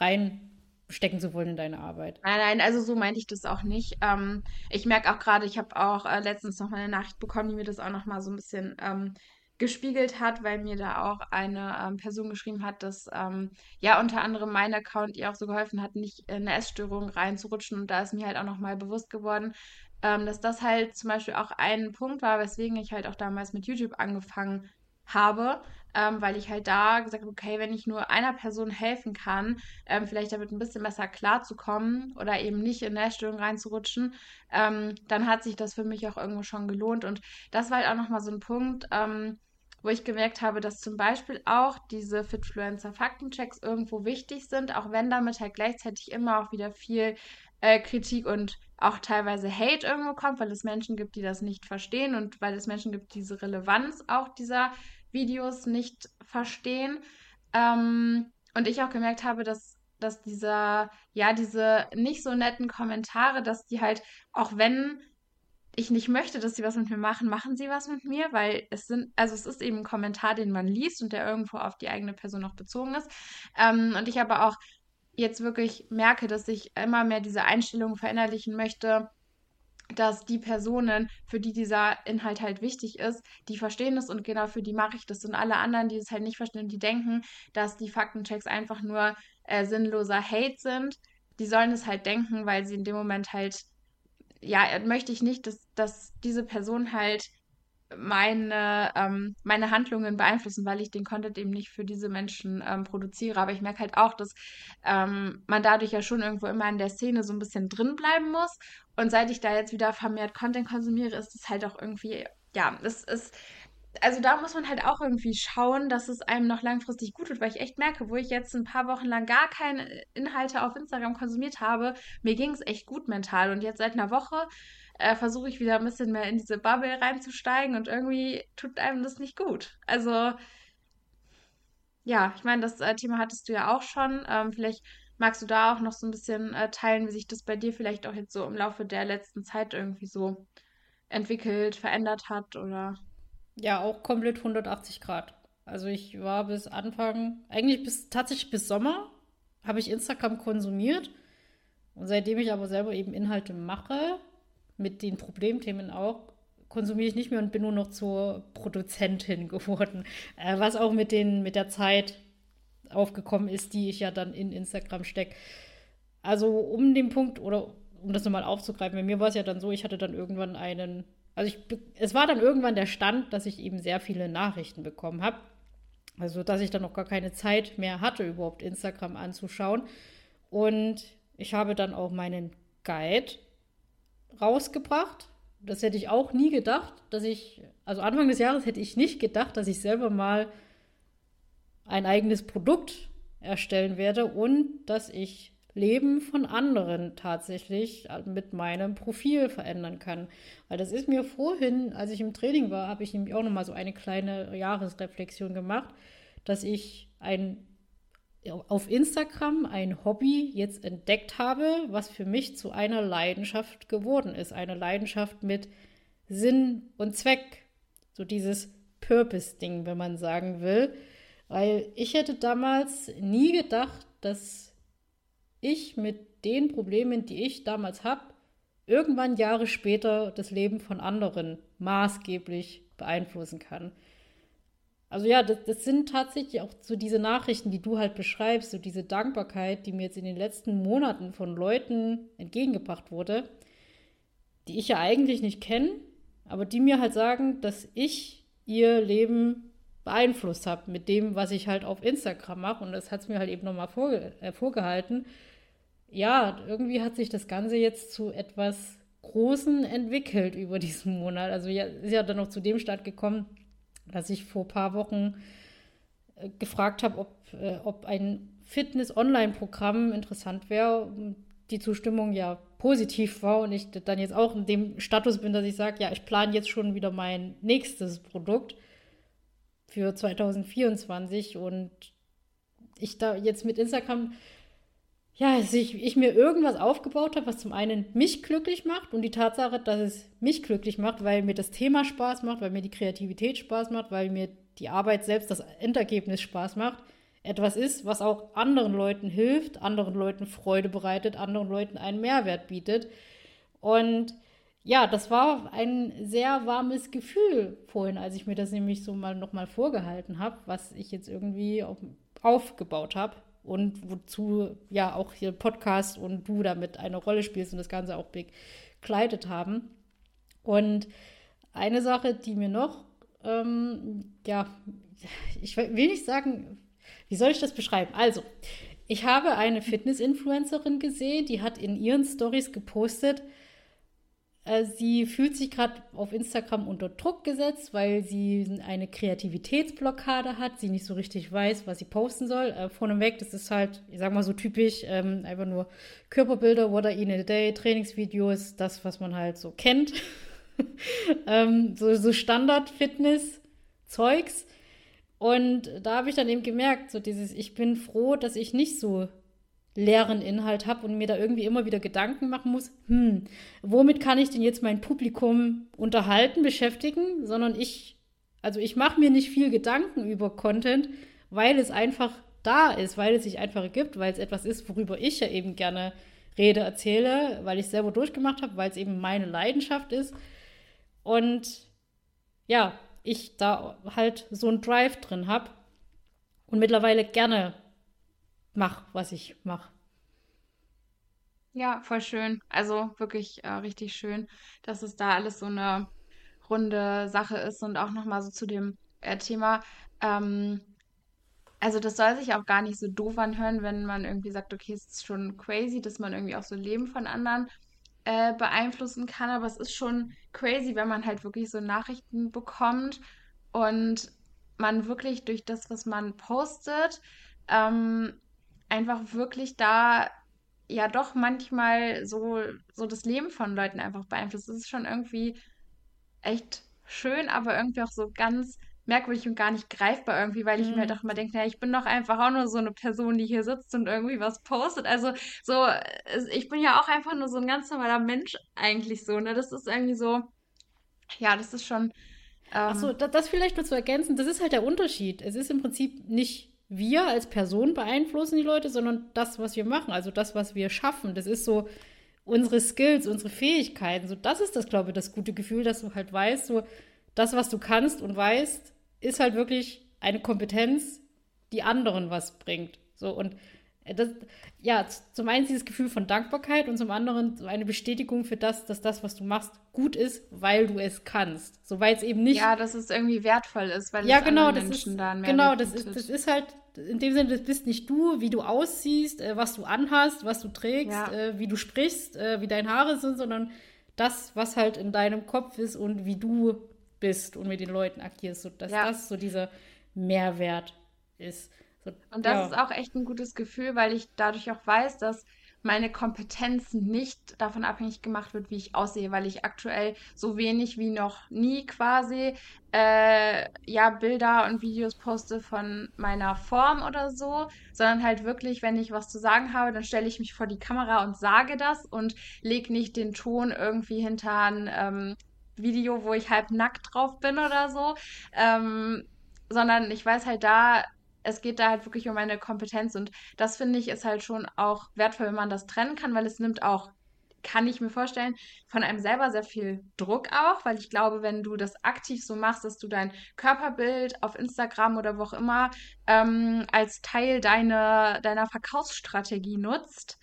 reinstecken zu wollen in deine Arbeit. Nein, nein, also so meinte ich das auch nicht. Ähm, ich merke auch gerade, ich habe auch äh, letztens noch mal eine Nachricht bekommen, die mir das auch noch mal so ein bisschen ähm, gespiegelt hat, weil mir da auch eine ähm, Person geschrieben hat, dass ähm, ja unter anderem mein Account ihr auch so geholfen hat, nicht in eine Essstörung reinzurutschen. Und da ist mir halt auch nochmal bewusst geworden, ähm, dass das halt zum Beispiel auch ein Punkt war, weswegen ich halt auch damals mit YouTube angefangen habe, ähm, weil ich halt da gesagt habe, okay, wenn ich nur einer Person helfen kann, ähm, vielleicht damit ein bisschen besser klarzukommen oder eben nicht in eine Essstörung reinzurutschen, ähm, dann hat sich das für mich auch irgendwo schon gelohnt. Und das war halt auch nochmal so ein Punkt, ähm, wo ich gemerkt habe, dass zum Beispiel auch diese Fitfluencer-Faktenchecks irgendwo wichtig sind, auch wenn damit halt gleichzeitig immer auch wieder viel äh, Kritik und auch teilweise Hate irgendwo kommt, weil es Menschen gibt, die das nicht verstehen und weil es Menschen gibt, die diese Relevanz auch dieser Videos nicht verstehen. Ähm, und ich auch gemerkt habe, dass, dass dieser, ja, diese nicht so netten Kommentare, dass die halt, auch wenn ich nicht möchte, dass sie was mit mir machen, machen sie was mit mir, weil es sind, also es ist eben ein Kommentar, den man liest und der irgendwo auf die eigene Person noch bezogen ist. Ähm, und ich aber auch jetzt wirklich merke, dass ich immer mehr diese Einstellung verinnerlichen möchte, dass die Personen, für die dieser Inhalt halt wichtig ist, die verstehen es und genau für die mache ich das. Und alle anderen, die es halt nicht verstehen, die denken, dass die Faktenchecks einfach nur äh, sinnloser Hate sind, die sollen es halt denken, weil sie in dem Moment halt ja, möchte ich nicht, dass, dass diese Person halt meine, ähm, meine Handlungen beeinflussen, weil ich den Content eben nicht für diese Menschen ähm, produziere. Aber ich merke halt auch, dass ähm, man dadurch ja schon irgendwo immer in der Szene so ein bisschen drin bleiben muss. Und seit ich da jetzt wieder vermehrt Content konsumiere, ist es halt auch irgendwie, ja, es ist also da muss man halt auch irgendwie schauen, dass es einem noch langfristig gut tut, weil ich echt merke, wo ich jetzt ein paar Wochen lang gar keine Inhalte auf Instagram konsumiert habe, mir ging es echt gut mental. Und jetzt seit einer Woche äh, versuche ich wieder ein bisschen mehr in diese Bubble reinzusteigen und irgendwie tut einem das nicht gut. Also ja, ich meine, das äh, Thema hattest du ja auch schon. Ähm, vielleicht magst du da auch noch so ein bisschen äh, teilen, wie sich das bei dir vielleicht auch jetzt so im Laufe der letzten Zeit irgendwie so entwickelt, verändert hat oder. Ja, auch komplett 180 Grad. Also ich war bis Anfang, eigentlich bis tatsächlich bis Sommer, habe ich Instagram konsumiert. Und seitdem ich aber selber eben Inhalte mache, mit den Problemthemen auch, konsumiere ich nicht mehr und bin nur noch zur Produzentin geworden. Äh, was auch mit, den, mit der Zeit aufgekommen ist, die ich ja dann in Instagram stecke. Also um den Punkt, oder um das nochmal aufzugreifen, bei mir war es ja dann so, ich hatte dann irgendwann einen also ich, es war dann irgendwann der Stand, dass ich eben sehr viele Nachrichten bekommen habe. Also, dass ich dann noch gar keine Zeit mehr hatte, überhaupt Instagram anzuschauen. Und ich habe dann auch meinen Guide rausgebracht, das hätte ich auch nie gedacht, dass ich, also Anfang des Jahres hätte ich nicht gedacht, dass ich selber mal ein eigenes Produkt erstellen werde und dass ich Leben von anderen tatsächlich mit meinem Profil verändern kann. Weil das ist mir vorhin, als ich im Training war, habe ich nämlich auch nochmal so eine kleine Jahresreflexion gemacht, dass ich ein auf Instagram ein Hobby jetzt entdeckt habe, was für mich zu einer Leidenschaft geworden ist. Eine Leidenschaft mit Sinn und Zweck. So dieses Purpose-Ding, wenn man sagen will. Weil ich hätte damals nie gedacht, dass ich mit den Problemen, die ich damals habe, irgendwann Jahre später das Leben von anderen maßgeblich beeinflussen kann. Also ja, das, das, sind tatsächlich auch so diese Nachrichten, die du halt beschreibst, so diese Dankbarkeit, die mir jetzt in den letzten Monaten von Leuten entgegengebracht wurde, die ich ja eigentlich nicht kenne, aber die mir halt sagen, dass ich ihr Leben beeinflusst habe mit dem, was ich halt auf Instagram mache. Und das hat es mir halt eben nochmal vorge äh, vorgehalten ja, irgendwie hat sich das Ganze jetzt zu etwas Großen entwickelt über diesen Monat. Also ja, ist ja dann noch zu dem Stand gekommen, dass ich vor ein paar Wochen äh, gefragt habe, ob, äh, ob ein Fitness-Online-Programm interessant wäre. Die Zustimmung ja positiv war und ich dann jetzt auch in dem Status bin, dass ich sage, ja, ich plane jetzt schon wieder mein nächstes Produkt für 2024 und ich da jetzt mit Instagram ja, ich, ich mir irgendwas aufgebaut habe, was zum einen mich glücklich macht und die Tatsache, dass es mich glücklich macht, weil mir das Thema Spaß macht, weil mir die Kreativität Spaß macht, weil mir die Arbeit selbst, das Endergebnis Spaß macht, etwas ist, was auch anderen Leuten hilft, anderen Leuten Freude bereitet, anderen Leuten einen Mehrwert bietet. Und ja, das war ein sehr warmes Gefühl vorhin, als ich mir das nämlich so mal nochmal vorgehalten habe, was ich jetzt irgendwie aufgebaut habe und wozu ja auch hier Podcast und du damit eine Rolle spielst und das Ganze auch begleitet haben. Und eine Sache, die mir noch, ähm, ja, ich will nicht sagen, wie soll ich das beschreiben? Also, ich habe eine Fitness-Influencerin gesehen, die hat in ihren Stories gepostet, sie fühlt sich gerade auf Instagram unter Druck gesetzt, weil sie eine Kreativitätsblockade hat, sie nicht so richtig weiß, was sie posten soll. Äh, vorneweg, das ist halt, ich sag mal so typisch, ähm, einfach nur Körperbilder, what I in a day, Trainingsvideos, das, was man halt so kennt. ähm, so, so Standard-Fitness-Zeugs. Und da habe ich dann eben gemerkt, so dieses, ich bin froh, dass ich nicht so leeren Inhalt habe und mir da irgendwie immer wieder Gedanken machen muss, hm, womit kann ich denn jetzt mein Publikum unterhalten, beschäftigen, sondern ich, also ich mache mir nicht viel Gedanken über Content, weil es einfach da ist, weil es sich einfach ergibt, weil es etwas ist, worüber ich ja eben gerne rede, erzähle, weil ich selber durchgemacht habe, weil es eben meine Leidenschaft ist. Und ja, ich da halt so einen Drive drin habe und mittlerweile gerne mach, was ich mache. Ja, voll schön. Also wirklich äh, richtig schön, dass es da alles so eine runde Sache ist und auch nochmal so zu dem äh, Thema. Ähm, also das soll sich auch gar nicht so doof anhören, wenn man irgendwie sagt, okay, es ist schon crazy, dass man irgendwie auch so Leben von anderen äh, beeinflussen kann, aber es ist schon crazy, wenn man halt wirklich so Nachrichten bekommt und man wirklich durch das, was man postet, ähm, einfach wirklich da ja doch manchmal so, so das Leben von Leuten einfach beeinflusst. Das ist schon irgendwie echt schön, aber irgendwie auch so ganz merkwürdig und gar nicht greifbar irgendwie, weil ich mir halt mhm. auch immer denke, naja, ich bin doch einfach auch nur so eine Person, die hier sitzt und irgendwie was postet. Also so, ich bin ja auch einfach nur so ein ganz normaler Mensch eigentlich so, ne? Das ist irgendwie so, ja, das ist schon. Ähm, Achso, das, das vielleicht nur zu ergänzen, das ist halt der Unterschied. Es ist im Prinzip nicht wir als Person beeinflussen die Leute, sondern das, was wir machen, also das, was wir schaffen. Das ist so unsere Skills, unsere Fähigkeiten. So, das ist das, glaube ich, das gute Gefühl, dass du halt weißt, so das, was du kannst und weißt, ist halt wirklich eine Kompetenz, die anderen was bringt. So und das, ja, zum einen dieses Gefühl von Dankbarkeit und zum anderen so eine Bestätigung für das, dass das, was du machst, gut ist, weil du es kannst. So weil es eben nicht. Ja, dass es irgendwie wertvoll ist, weil ja, es genau, das Menschen ist, da einen Genau, das ist, das ist halt in dem Sinne, das bist nicht du, wie du aussiehst, äh, was du anhast, was du trägst, ja. äh, wie du sprichst, äh, wie deine Haare sind, sondern das, was halt in deinem Kopf ist und wie du bist und mit den Leuten agierst, so dass ja. das so dieser Mehrwert ist. So, und das ja. ist auch echt ein gutes Gefühl, weil ich dadurch auch weiß, dass meine Kompetenz nicht davon abhängig gemacht wird, wie ich aussehe, weil ich aktuell so wenig wie noch nie quasi äh, ja Bilder und Videos poste von meiner Form oder so, sondern halt wirklich, wenn ich was zu sagen habe, dann stelle ich mich vor die Kamera und sage das und lege nicht den Ton irgendwie hinter ein ähm, Video, wo ich halb nackt drauf bin oder so, ähm, sondern ich weiß halt da, es geht da halt wirklich um meine Kompetenz und das finde ich ist halt schon auch wertvoll, wenn man das trennen kann, weil es nimmt auch, kann ich mir vorstellen, von einem selber sehr viel Druck auch, weil ich glaube, wenn du das aktiv so machst, dass du dein Körperbild auf Instagram oder wo auch immer ähm, als Teil deiner, deiner Verkaufsstrategie nutzt,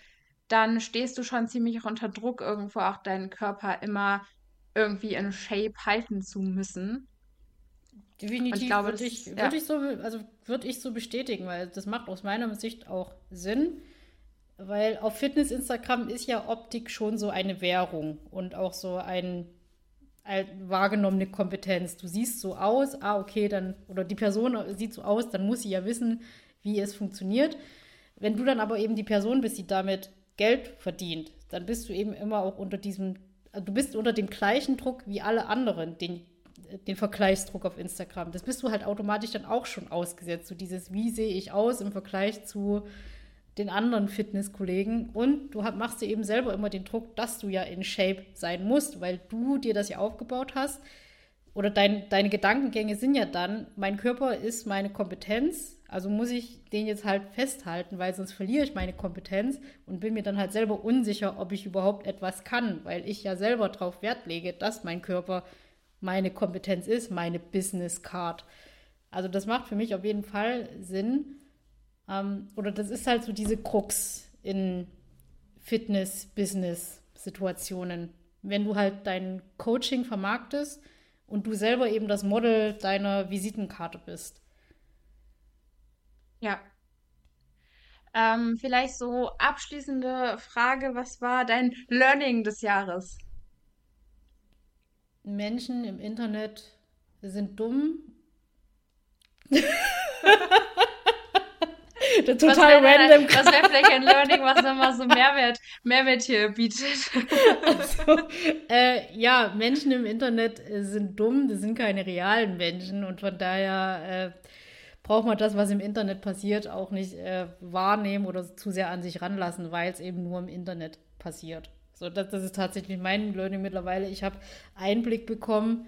dann stehst du schon ziemlich unter Druck, irgendwo auch deinen Körper immer irgendwie in Shape halten zu müssen. Definitiv würde ich, ja. würd ich, so, also würd ich so bestätigen, weil das macht aus meiner Sicht auch Sinn. Weil auf Fitness-Instagram ist ja Optik schon so eine Währung und auch so ein, ein wahrgenommene Kompetenz. Du siehst so aus, ah, okay, dann, oder die Person sieht so aus, dann muss sie ja wissen, wie es funktioniert. Wenn du dann aber eben die Person bist, die damit Geld verdient, dann bist du eben immer auch unter diesem, du bist unter dem gleichen Druck wie alle anderen, den den Vergleichsdruck auf Instagram. Das bist du halt automatisch dann auch schon ausgesetzt. So dieses, wie sehe ich aus im Vergleich zu den anderen Fitnesskollegen. Und du machst dir eben selber immer den Druck, dass du ja in Shape sein musst, weil du dir das ja aufgebaut hast. Oder dein, deine Gedankengänge sind ja dann, mein Körper ist meine Kompetenz, also muss ich den jetzt halt festhalten, weil sonst verliere ich meine Kompetenz und bin mir dann halt selber unsicher, ob ich überhaupt etwas kann, weil ich ja selber darauf Wert lege, dass mein Körper meine Kompetenz ist, meine Business Card. Also das macht für mich auf jeden Fall Sinn. Ähm, oder das ist halt so diese Krux in Fitness-Business-Situationen. Wenn du halt dein Coaching vermarktest und du selber eben das Model deiner Visitenkarte bist. Ja. Ähm, vielleicht so abschließende Frage, was war dein Learning des Jahres? Menschen im Internet sind dumm. total random. Das wäre vielleicht ein Learning, was immer so Mehrwert, Mehrwert hier bietet. Also, äh, ja, Menschen im Internet äh, sind dumm, das sind keine realen Menschen und von daher äh, braucht man das, was im Internet passiert, auch nicht äh, wahrnehmen oder zu sehr an sich ranlassen, weil es eben nur im Internet passiert. So, das, das ist tatsächlich mein Learning mittlerweile. Ich habe Einblick bekommen,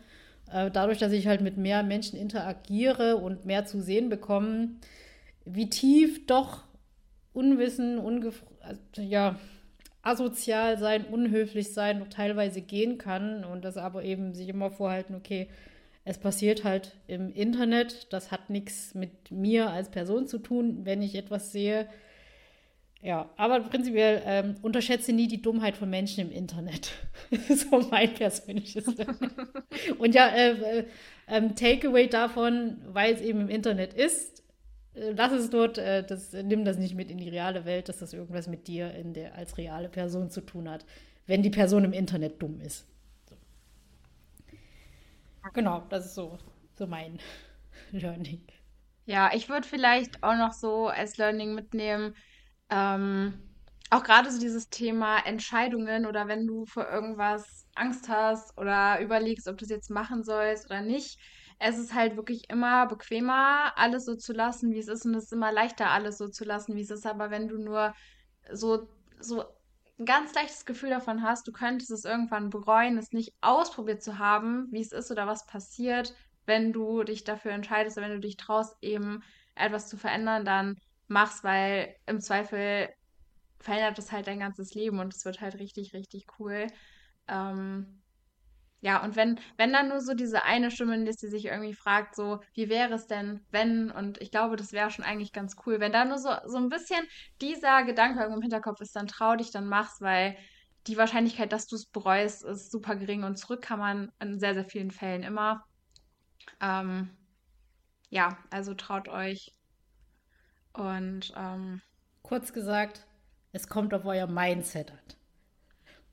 äh, dadurch, dass ich halt mit mehr Menschen interagiere und mehr zu sehen bekomme, wie tief doch Unwissen, ungef also, ja, asozial sein, unhöflich sein noch teilweise gehen kann und das aber eben sich immer vorhalten, okay, es passiert halt im Internet, das hat nichts mit mir als Person zu tun, wenn ich etwas sehe, ja, aber prinzipiell ähm, unterschätze nie die Dummheit von Menschen im Internet. so mein persönliches. Und ja, äh, äh, ähm, Takeaway davon, weil es eben im Internet ist, äh, lass es dort, äh, das, nimm das nicht mit in die reale Welt, dass das irgendwas mit dir der, als reale Person zu tun hat, wenn die Person im Internet dumm ist. So. Genau, das ist so, so mein Learning. Ja, ich würde vielleicht auch noch so als Learning mitnehmen, ähm, auch gerade so dieses Thema Entscheidungen oder wenn du vor irgendwas Angst hast oder überlegst, ob du es jetzt machen sollst oder nicht. Es ist halt wirklich immer bequemer, alles so zu lassen, wie es ist. Und es ist immer leichter, alles so zu lassen, wie es ist. Aber wenn du nur so, so ein ganz leichtes Gefühl davon hast, du könntest es irgendwann bereuen, es nicht ausprobiert zu haben, wie es ist oder was passiert, wenn du dich dafür entscheidest oder wenn du dich traust, eben etwas zu verändern, dann mach's, weil im Zweifel verändert es halt dein ganzes Leben und es wird halt richtig, richtig cool. Ähm, ja, und wenn, wenn dann nur so diese eine Stimme ist, die sich irgendwie fragt, so, wie wäre es denn, wenn, und ich glaube, das wäre schon eigentlich ganz cool, wenn da nur so, so ein bisschen dieser Gedanke irgendwo im Hinterkopf ist, dann trau dich, dann mach's, weil die Wahrscheinlichkeit, dass du es bereust, ist super gering und zurück kann man in sehr, sehr vielen Fällen immer. Ähm, ja, also traut euch, und ähm, kurz gesagt, es kommt auf euer Mindset an.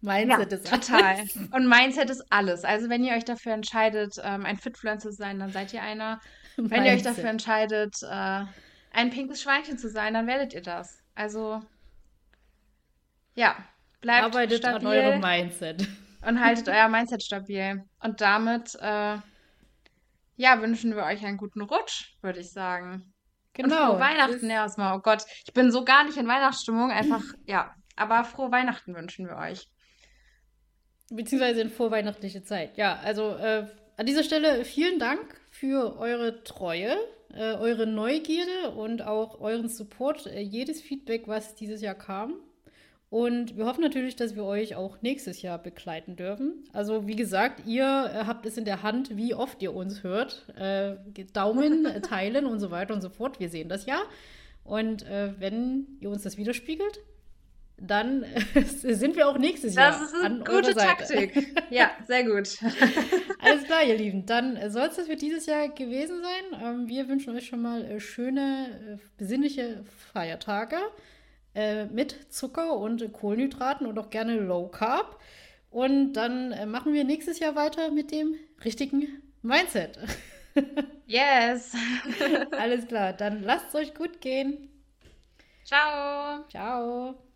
Mindset ja, ist total. alles. Und Mindset ist alles. Also wenn ihr euch dafür entscheidet, ähm, ein Fitfluencer zu sein, dann seid ihr einer. Wenn ihr euch dafür Mindset. entscheidet, äh, ein pinkes Schweinchen zu sein, dann werdet ihr das. Also ja, bleibt Arbeitet an eurem stabil Mindset. und haltet euer Mindset stabil. Und damit, äh, ja, wünschen wir euch einen guten Rutsch, würde ich sagen. Und frohe Genau. Weihnachten Bis, erstmal. Oh Gott, ich bin so gar nicht in Weihnachtsstimmung. Einfach, ja. Aber frohe Weihnachten wünschen wir euch. beziehungsweise in vorweihnachtliche Zeit. Ja, also äh, an dieser Stelle vielen Dank für eure Treue, äh, eure Neugierde und auch euren Support, äh, jedes Feedback, was dieses Jahr kam. Und wir hoffen natürlich, dass wir euch auch nächstes Jahr begleiten dürfen. Also wie gesagt, ihr äh, habt es in der Hand, wie oft ihr uns hört. Äh, Daumen, äh, teilen und so weiter und so fort. Wir sehen das ja. Und äh, wenn ihr uns das widerspiegelt, dann äh, sind wir auch nächstes Das Jahr ist eine gute. Taktik. Ja, sehr gut. Alles klar, ihr Lieben. Dann soll es das für dieses Jahr gewesen sein. Ähm, wir wünschen euch schon mal äh, schöne, äh, besinnliche Feiertage äh, mit Zucker und Kohlenhydraten und auch gerne Low Carb. Und dann äh, machen wir nächstes Jahr weiter mit dem richtigen Mindset. Yes. Alles klar, dann lasst es euch gut gehen. Ciao. Ciao.